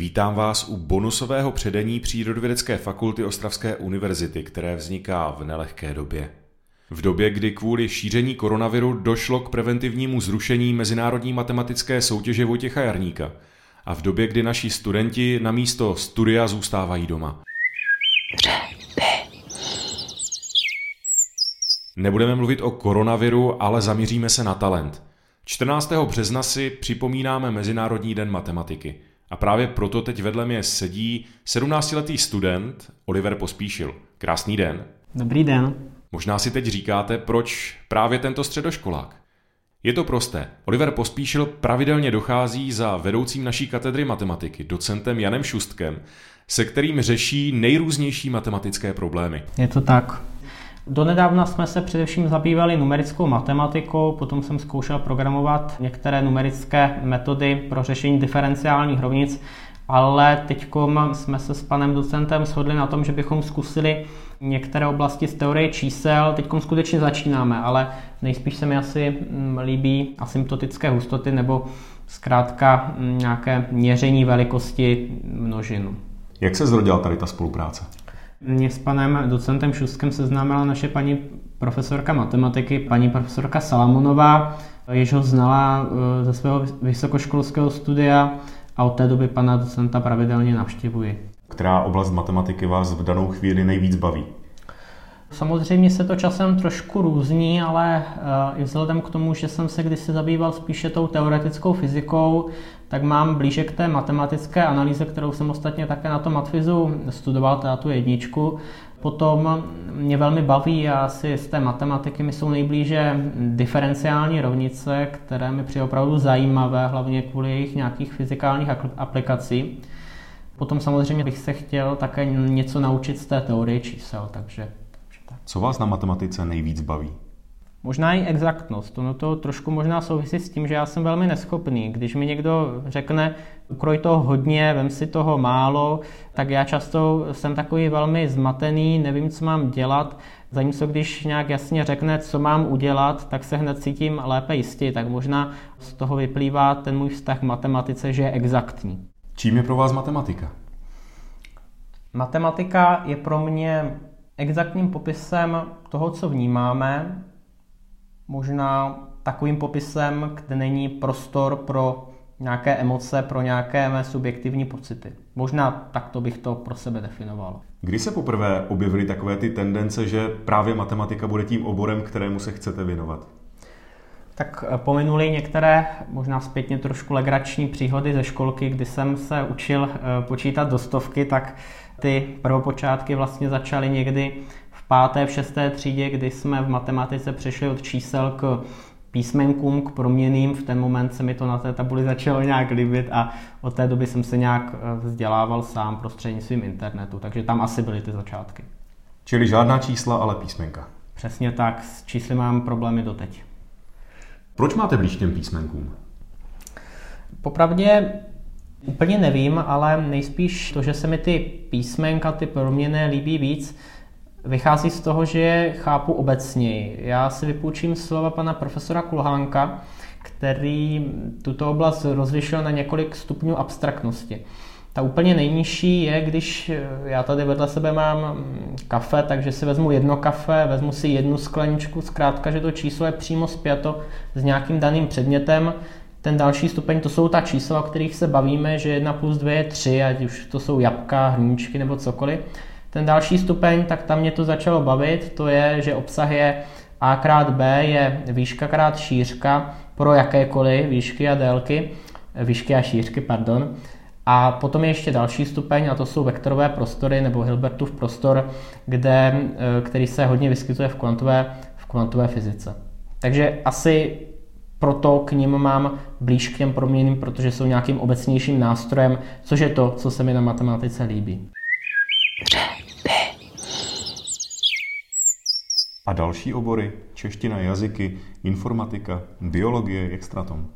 Vítám vás u bonusového předení Přírodovědecké fakulty Ostravské univerzity, které vzniká v nelehké době. V době, kdy kvůli šíření koronaviru došlo k preventivnímu zrušení mezinárodní matematické soutěže Vojtěcha Jarníka a v době, kdy naši studenti na místo studia zůstávají doma. Nebudeme mluvit o koronaviru, ale zaměříme se na talent. 14. března si připomínáme Mezinárodní den matematiky – a právě proto teď vedle mě sedí 17-letý student Oliver Pospíšil. Krásný den. Dobrý den. Možná si teď říkáte, proč právě tento středoškolák. Je to prosté. Oliver Pospíšil pravidelně dochází za vedoucím naší katedry matematiky, docentem Janem Šustkem, se kterým řeší nejrůznější matematické problémy. Je to tak. Donedávna jsme se především zabývali numerickou matematikou, potom jsem zkoušel programovat některé numerické metody pro řešení diferenciálních rovnic, ale teď jsme se s panem docentem shodli na tom, že bychom zkusili některé oblasti z teorie čísel. Teď skutečně začínáme, ale nejspíš se mi asi mm, líbí asymptotické hustoty nebo zkrátka mm, nějaké měření velikosti množin. Jak se zrodila tady ta spolupráce? Mě s panem docentem Šustkem seznámila naše paní profesorka matematiky, paní profesorka Salamonová, jež ho znala eh, ze svého vysokoškolského studia a od té doby pana docenta pravidelně navštěvuji. Která oblast matematiky vás v danou chvíli nejvíc baví? Samozřejmě se to časem trošku různí, ale eh, i vzhledem k tomu, že jsem se kdysi zabýval spíše tou teoretickou fyzikou, tak mám blíže k té matematické analýze, kterou jsem ostatně také na tom matfizu studoval, teda tu jedničku. Potom mě velmi baví a asi z té matematiky mi jsou nejblíže diferenciální rovnice, které mi přijde opravdu zajímavé, hlavně kvůli jejich nějakých fyzikálních aplikací. Potom samozřejmě bych se chtěl také něco naučit z té teorie čísel, takže co vás na matematice nejvíc baví? Možná i exaktnost. Ono to trošku možná souvisí s tím, že já jsem velmi neschopný. Když mi někdo řekne, ukroj toho hodně, vem si toho málo, tak já často jsem takový velmi zmatený, nevím, co mám dělat. Zatímco když nějak jasně řekne, co mám udělat, tak se hned cítím lépe jistě. Tak možná z toho vyplývá ten můj vztah k matematice, že je exaktní. Čím je pro vás matematika? Matematika je pro mě exaktním popisem toho, co vnímáme, možná takovým popisem, kde není prostor pro nějaké emoce, pro nějaké mé subjektivní pocity. Možná takto bych to pro sebe definoval. Kdy se poprvé objevily takové ty tendence, že právě matematika bude tím oborem, kterému se chcete věnovat? Tak eh, pominuli některé možná zpětně trošku legrační příhody ze školky, kdy jsem se učil eh, počítat do stovky, tak ty prvopočátky vlastně začaly někdy v páté, v šesté třídě, kdy jsme v matematice přešli od čísel k písmenkům, k proměným. V ten moment se mi to na té tabuli začalo nějak líbit a od té doby jsem se nějak eh, vzdělával sám prostřednictvím internetu, takže tam asi byly ty začátky. Čili žádná čísla, ale písmenka. Přesně tak, s čísly mám problémy doteď. Proč máte blíž těm písmenkům? Popravdě Úplně nevím, ale nejspíš to, že se mi ty písmenka, ty proměny líbí víc, vychází z toho, že je chápu obecněji. Já si vypůjčím slova pana profesora Kulhánka, který tuto oblast rozlišil na několik stupňů abstraktnosti. Ta úplně nejnižší je, když já tady vedle sebe mám kafe, takže si vezmu jedno kafe, vezmu si jednu skleničku, zkrátka, že to číslo je přímo spjato s nějakým daným předmětem, ten další stupeň, to jsou ta čísla, o kterých se bavíme, že 1 plus 2 je 3, ať už to jsou jabka, hníčky nebo cokoliv. Ten další stupeň, tak tam mě to začalo bavit, to je, že obsah je a krát b je výška krát šířka pro jakékoliv výšky a délky, výšky a šířky, pardon. A potom je ještě další stupeň a to jsou vektorové prostory nebo Hilbertův prostor, kde, eh, který se hodně vyskytuje v kvantové, v kvantové fyzice. Takže asi proto k ním mám blíž k těm proměným, protože jsou nějakým obecnějším nástrojem, což je to, co se mi na matematice líbí. A další obory? Čeština, jazyky, informatika, biologie, jak tom?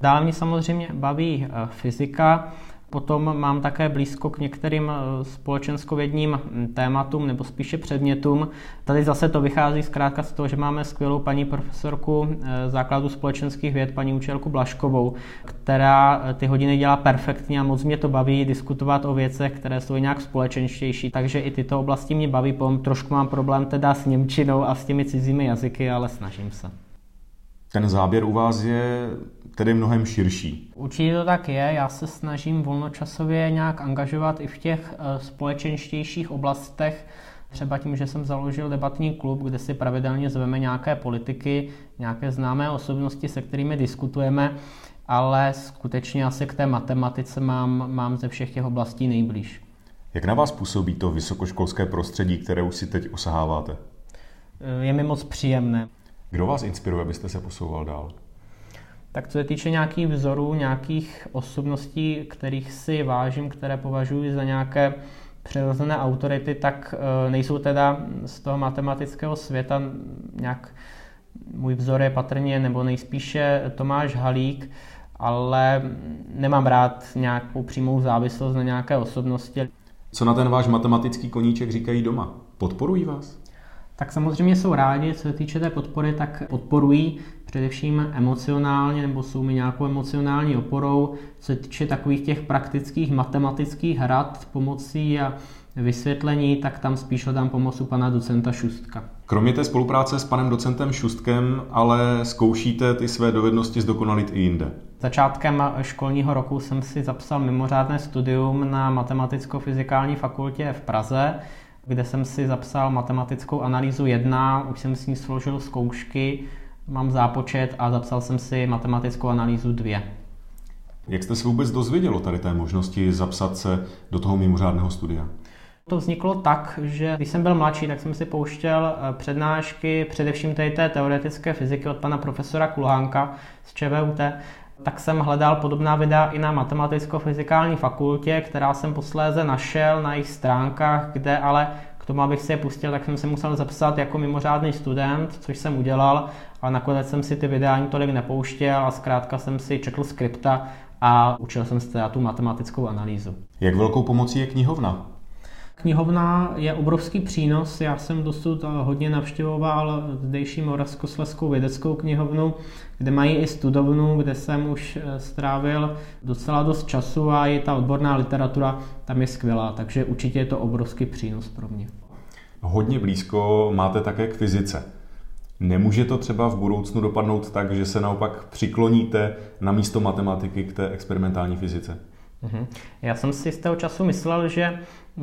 Dále mě samozřejmě baví eh, fyzika. Potom mám také blízko k některým eh, společenskovědním tématům nebo spíše předmětům. Tady zase to vychází zkrátka z toho, že máme skvělou paní profesorku eh, základu společenských věd, paní učitelku Blaškovou, která eh, ty hodiny dělá perfektně a moc mě to baví diskutovat o věcech, které jsou nějak společenštější. Takže i tyto oblasti mě baví. Trošku mám problém teda s Němčinou a s těmi cizími jazyky, ale snažím se. Ten záběr u vás je tedy mnohem širší. Určitě to tak je. Já se snažím volnočasově nějak angažovat i v těch eh, společenštějších oblastech, Třeba tím, že jsem založil debatní klub, kde si pravidelně zveme nějaké politiky, nějaké známé osobnosti, se kterými diskutujeme, ale skutečně asi k té matematice mám, mám ze všech těch oblastí nejblíž. Jak na vás působí to vysokoškolské prostředí, které už si teď osaháváte? Eh, je mi moc příjemné. Kdo vás inspiruje, abyste se posouval dál? Tak co se týče nějakých vzorů, nějakých osobností, kterých si vážím, které považuji za nějaké přirozené autority, tak e, nejsou teda z toho matematického světa nějak můj vzor je patrně nebo nejspíše Tomáš Halík, ale nemám rád nějakou přímou závislost na nějaké osobnosti. Co na ten váš matematický koníček říkají doma? Podporují vás? Tak samozřejmě jsou rádi, co se týče té podpory, tak podporují především emocionálně nebo jsou mi nějakou emocionální oporou, co se týče takových těch praktických matematických hrad pomocí a vysvětlení, tak tam spíš hledám pomoc pana docenta Šustka. Kromě té spolupráce s panem docentem Šustkem, ale zkoušíte ty své dovednosti zdokonalit i jinde. Začátkem školního roku jsem si zapsal mimořádné studium na Matematicko-fyzikální fakultě v Praze, kde jsem si zapsal matematickou analýzu 1, už jsem s ní složil zkoušky, mám zápočet a zapsal jsem si matematickou analýzu 2. Jak jste se vůbec dozvěděl o tady té možnosti zapsat se do toho mimořádného studia? To vzniklo tak, že když jsem byl mladší, tak jsem si pouštěl eh, přednášky, především tady té teoretické fyziky od pana profesora Kulhánka z ČVUT, tak jsem hledal podobná videa i na matematicko-fyzikální fakultě, která jsem posléze našel na jejich stránkách, kde ale k tomu, abych si je pustil, tak jsem se musel zapsat jako mimořádný student, což jsem udělal, ale nakonec jsem si ty videa ani tolik nepouštěl a zkrátka jsem si četl skripta a učil jsem se tu matematickou analýzu. Jak velkou pomocí je knihovna? Knihovna je obrovský přínos. Já jsem dosud hodně navštěvoval zdejší Moravskoslezskou vědeckou knihovnu, kde mají i studovnu, kde jsem už eh, strávil docela dost času a i ta odborná literatura tam je skvělá, takže určitě je to obrovský přínos pro mě. Hodně blízko máte také k fyzice. Nemůže to třeba v budoucnu dopadnout tak, že se naopak přikloníte na místo matematiky k té experimentální fyzice? Mhm. Já jsem si z toho času myslel, že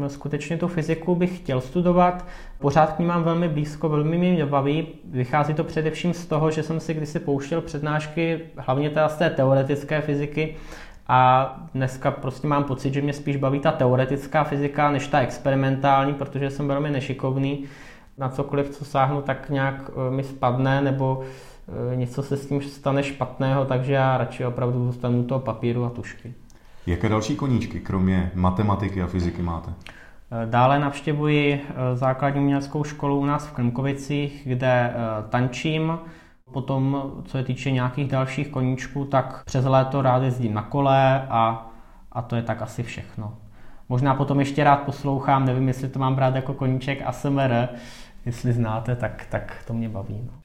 skutečně tu fyziku bych chtěl studovat. Pořád k ní mám velmi blízko, velmi mě baví. Vychází to především z toho, že jsem si kdysi pouštěl přednášky, hlavně teda z té teoretické fyziky, a dneska prostě mám pocit, že mě spíš baví ta teoretická fyzika, než ta experimentální, protože jsem velmi nešikovný. Na cokoliv, co sáhnu, tak nějak eh, mi spadne, nebo eh, něco se s tím stane špatného, takže já radši opravdu zůstanu toho papíru a tušky. Jaké další koníčky, kromě matematiky a fyziky máte? Dále navštěvuji eh, základní uměleckou školu u nás v Klimkovicích, kde eh, tančím. Potom, co se týče nějakých dalších koníčků, tak přes léto rád jezdím na kole a, a to je tak asi všechno. Možná potom ještě rád poslouchám, nevím, jestli to mám brát jako koníček ASMR, jestli znáte, tak, tak to mě baví. No.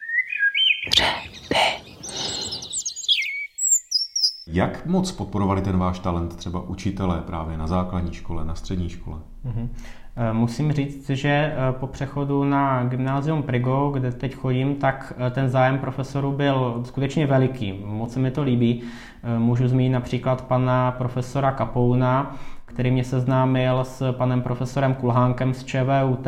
Jak moc podporovali ten váš talent třeba učitelé právě na základní škole, na střední škole? Mm-hmm. Musím říct, že eh, po přechodu na gymnázium Prigo, kde teď chodím, tak eh, ten zájem profesorů byl skutečně veliký. Moc se mi to líbí. Můžu zmínit například pana profesora Kapouna, který mě seznámil s panem profesorem Kulhánkem z ČVUT,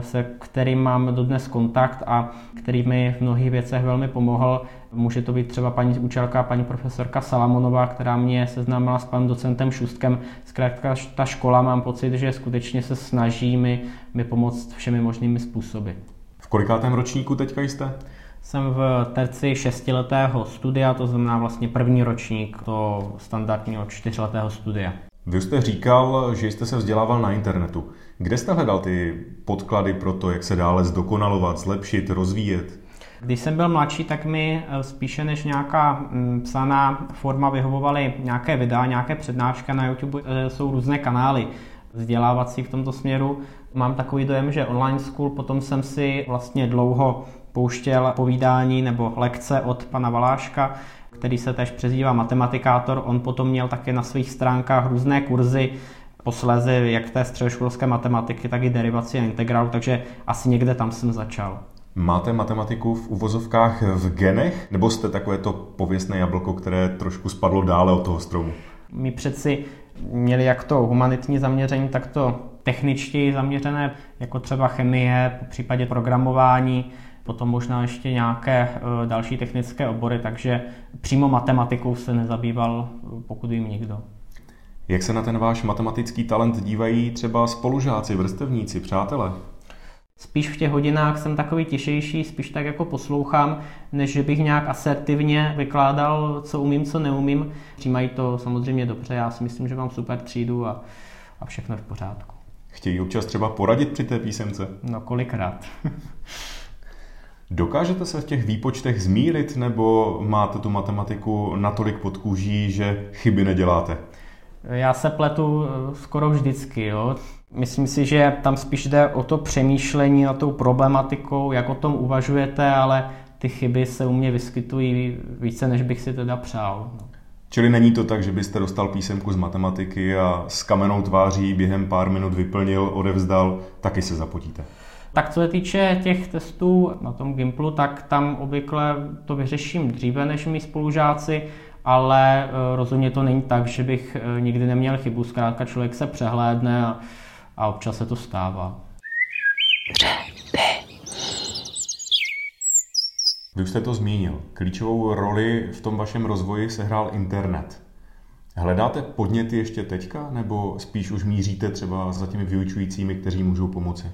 se kterým mám dodnes kontakt a který mi v mnohých věcech velmi pomohl. Může to být třeba paní učitelka, paní profesorka Salamonová, která mě seznámila s panem docentem Šustkem. Zkrátka ta škola mám pocit, že skutečně se snaží mi, mi pomoct všemi možnými způsoby. V kolikátém ročníku teďka jste? Jsem v terci šestiletého studia, to znamená vlastně první ročník to standardního čtyřletého studia. Vy jste říkal, že jste se vzdělával na internetu. Kde jste hledal ty podklady pro to, jak se dále zdokonalovat, zlepšit, rozvíjet? Když jsem byl mladší, tak mi eh, spíše než nějaká mm, psaná forma vyhovovaly nějaké videa, nějaké přednášky na YouTube. Eh, jsou různé kanály vzdělávací v tomto směru. Mám takový dojem, že online school, potom jsem si vlastně dlouho pouštěl povídání nebo lekce od pana Valáška, který se tež přezdívá matematikátor. On potom měl také na svých stránkách různé kurzy, posléze jak té středoškolské matematiky, tak i derivaci a integrálu, takže asi někde tam jsem začal. Máte matematiku v uvozovkách v genech, nebo jste takové to pověstné jablko, které trošku spadlo dále od toho stromu? My přeci měli jak to humanitní zaměření, tak to techničtěji zaměřené, jako třeba chemie, po případě programování, potom možná ještě nějaké eh, další technické obory, takže přímo matematikou se nezabýval, pokud vím, nikdo. Jak se na ten váš matematický talent dívají třeba spolužáci, vrstevníci, přátelé? Spíš v těch hodinách jsem takový těžší, spíš tak jako poslouchám, než že bych nějak asertivně vykládal, co umím, co neumím. Přijímají to samozřejmě dobře, já si myslím, že mám super třídu a, a všechno v pořádku. Chtějí občas třeba poradit při té písemce? No kolikrát. Dokážete se v těch výpočtech zmílit, nebo máte tu matematiku natolik pod kůží, že chyby neděláte? Já se pletu eh, skoro vždycky. Jo. Myslím si, že tam spíš jde o to přemýšlení nad tou problematikou, jak o tom uvažujete, ale ty chyby se u mě vyskytují více, než bych si teda přál. Čili není to tak, že byste dostal písemku z matematiky a s kamenou tváří během pár minut vyplnil, odevzdal, taky se zapotíte? Tak co se týče těch testů na tom Gimplu, tak tam obvykle to vyřeším dříve než mý spolužáci, ale eh, rozhodně to není tak, že bych eh, nikdy neměl chybu. Zkrátka člověk se přehlédne a, a občas se to stává. Vy už jste to zmínil. Klíčovou roli v tom vašem rozvoji sehrál internet. Hledáte podněty ještě teďka, nebo spíš už míříte třeba za těmi vyučujícími, kteří můžou pomoci?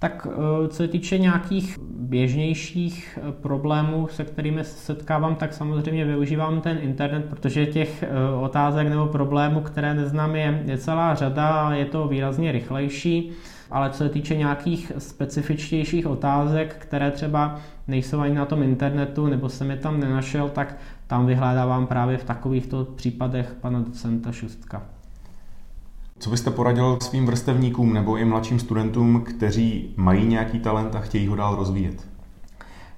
Tak eh, co se týče nějakých běžnějších eh, problémů, se kterými se setkávám, tak samozřejmě využívám ten internet, protože těch eh, otázek nebo problémů, které neznám, je, je celá řada a je to výrazně rychlejší. Ale co se týče nějakých specifičtějších otázek, které třeba nejsou ani na tom internetu, nebo jsem je tam nenašel, tak tam vyhledávám právě v takovýchto případech pana docenta Šustka. Co byste poradil svým vrstevníkům nebo i mladším studentům, kteří mají nějaký talent a chtějí ho dál rozvíjet?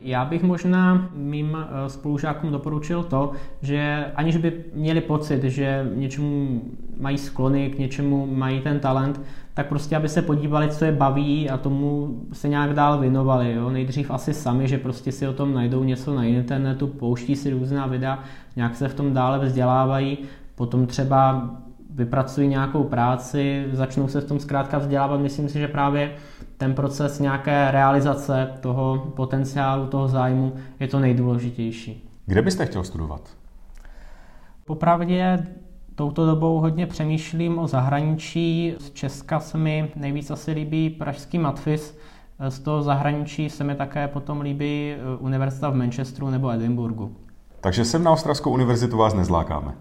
Já bych možná mým eh, spolužákům doporučil to, že aniž by měli pocit, že něčemu mají sklony, k něčemu mají ten talent, tak prostě aby se podívali, co je baví a tomu se nějak dál věnovali. Jo? Nejdřív asi sami, že prostě si o tom najdou něco na internetu, pouští si různá videa, nějak se v tom dále vzdělávají, potom třeba vypracují nějakou práci, začnou se v tom zkrátka vzdělávat. Myslím si, že právě ten proces nějaké realizace toho potenciálu, toho zájmu je to nejdůležitější. Kde byste chtěl studovat? Popravdě touto dobou hodně přemýšlím o zahraničí. Z Česka se mi nejvíc asi líbí pražský Matfis. Z toho zahraničí se mi také potom líbí univerzita v Manchesteru nebo Edinburgu. Takže sem na Ostravskou univerzitu vás nezlákáme.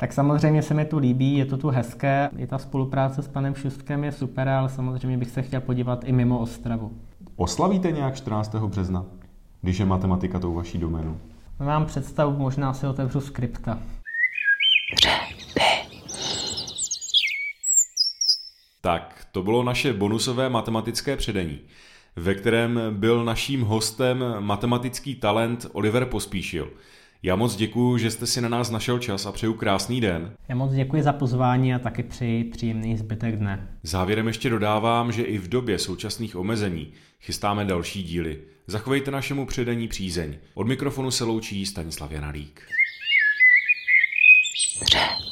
Tak samozřejmě se mi tu líbí, je to tu hezké, i ta spolupráce s panem Šustkem je super, ale samozřejmě bych se chtěl podívat i mimo Ostravu. Oslavíte nějak 14. března, když je matematika tou vaší doménou? Mám představu, možná si otevřu skripta. Tak, to bylo naše bonusové matematické předení, ve kterém byl naším hostem matematický talent Oliver Pospíšil – já moc děkuji, že jste si na nás našel čas a přeju krásný den. Já moc děkuji za pozvání a taky přeji příjemný zbytek dne. Závěrem ještě dodávám, že i v době současných omezení chystáme další díly. Zachovejte našemu předení přízeň. Od mikrofonu se loučí Stanislav Janalík. Ře.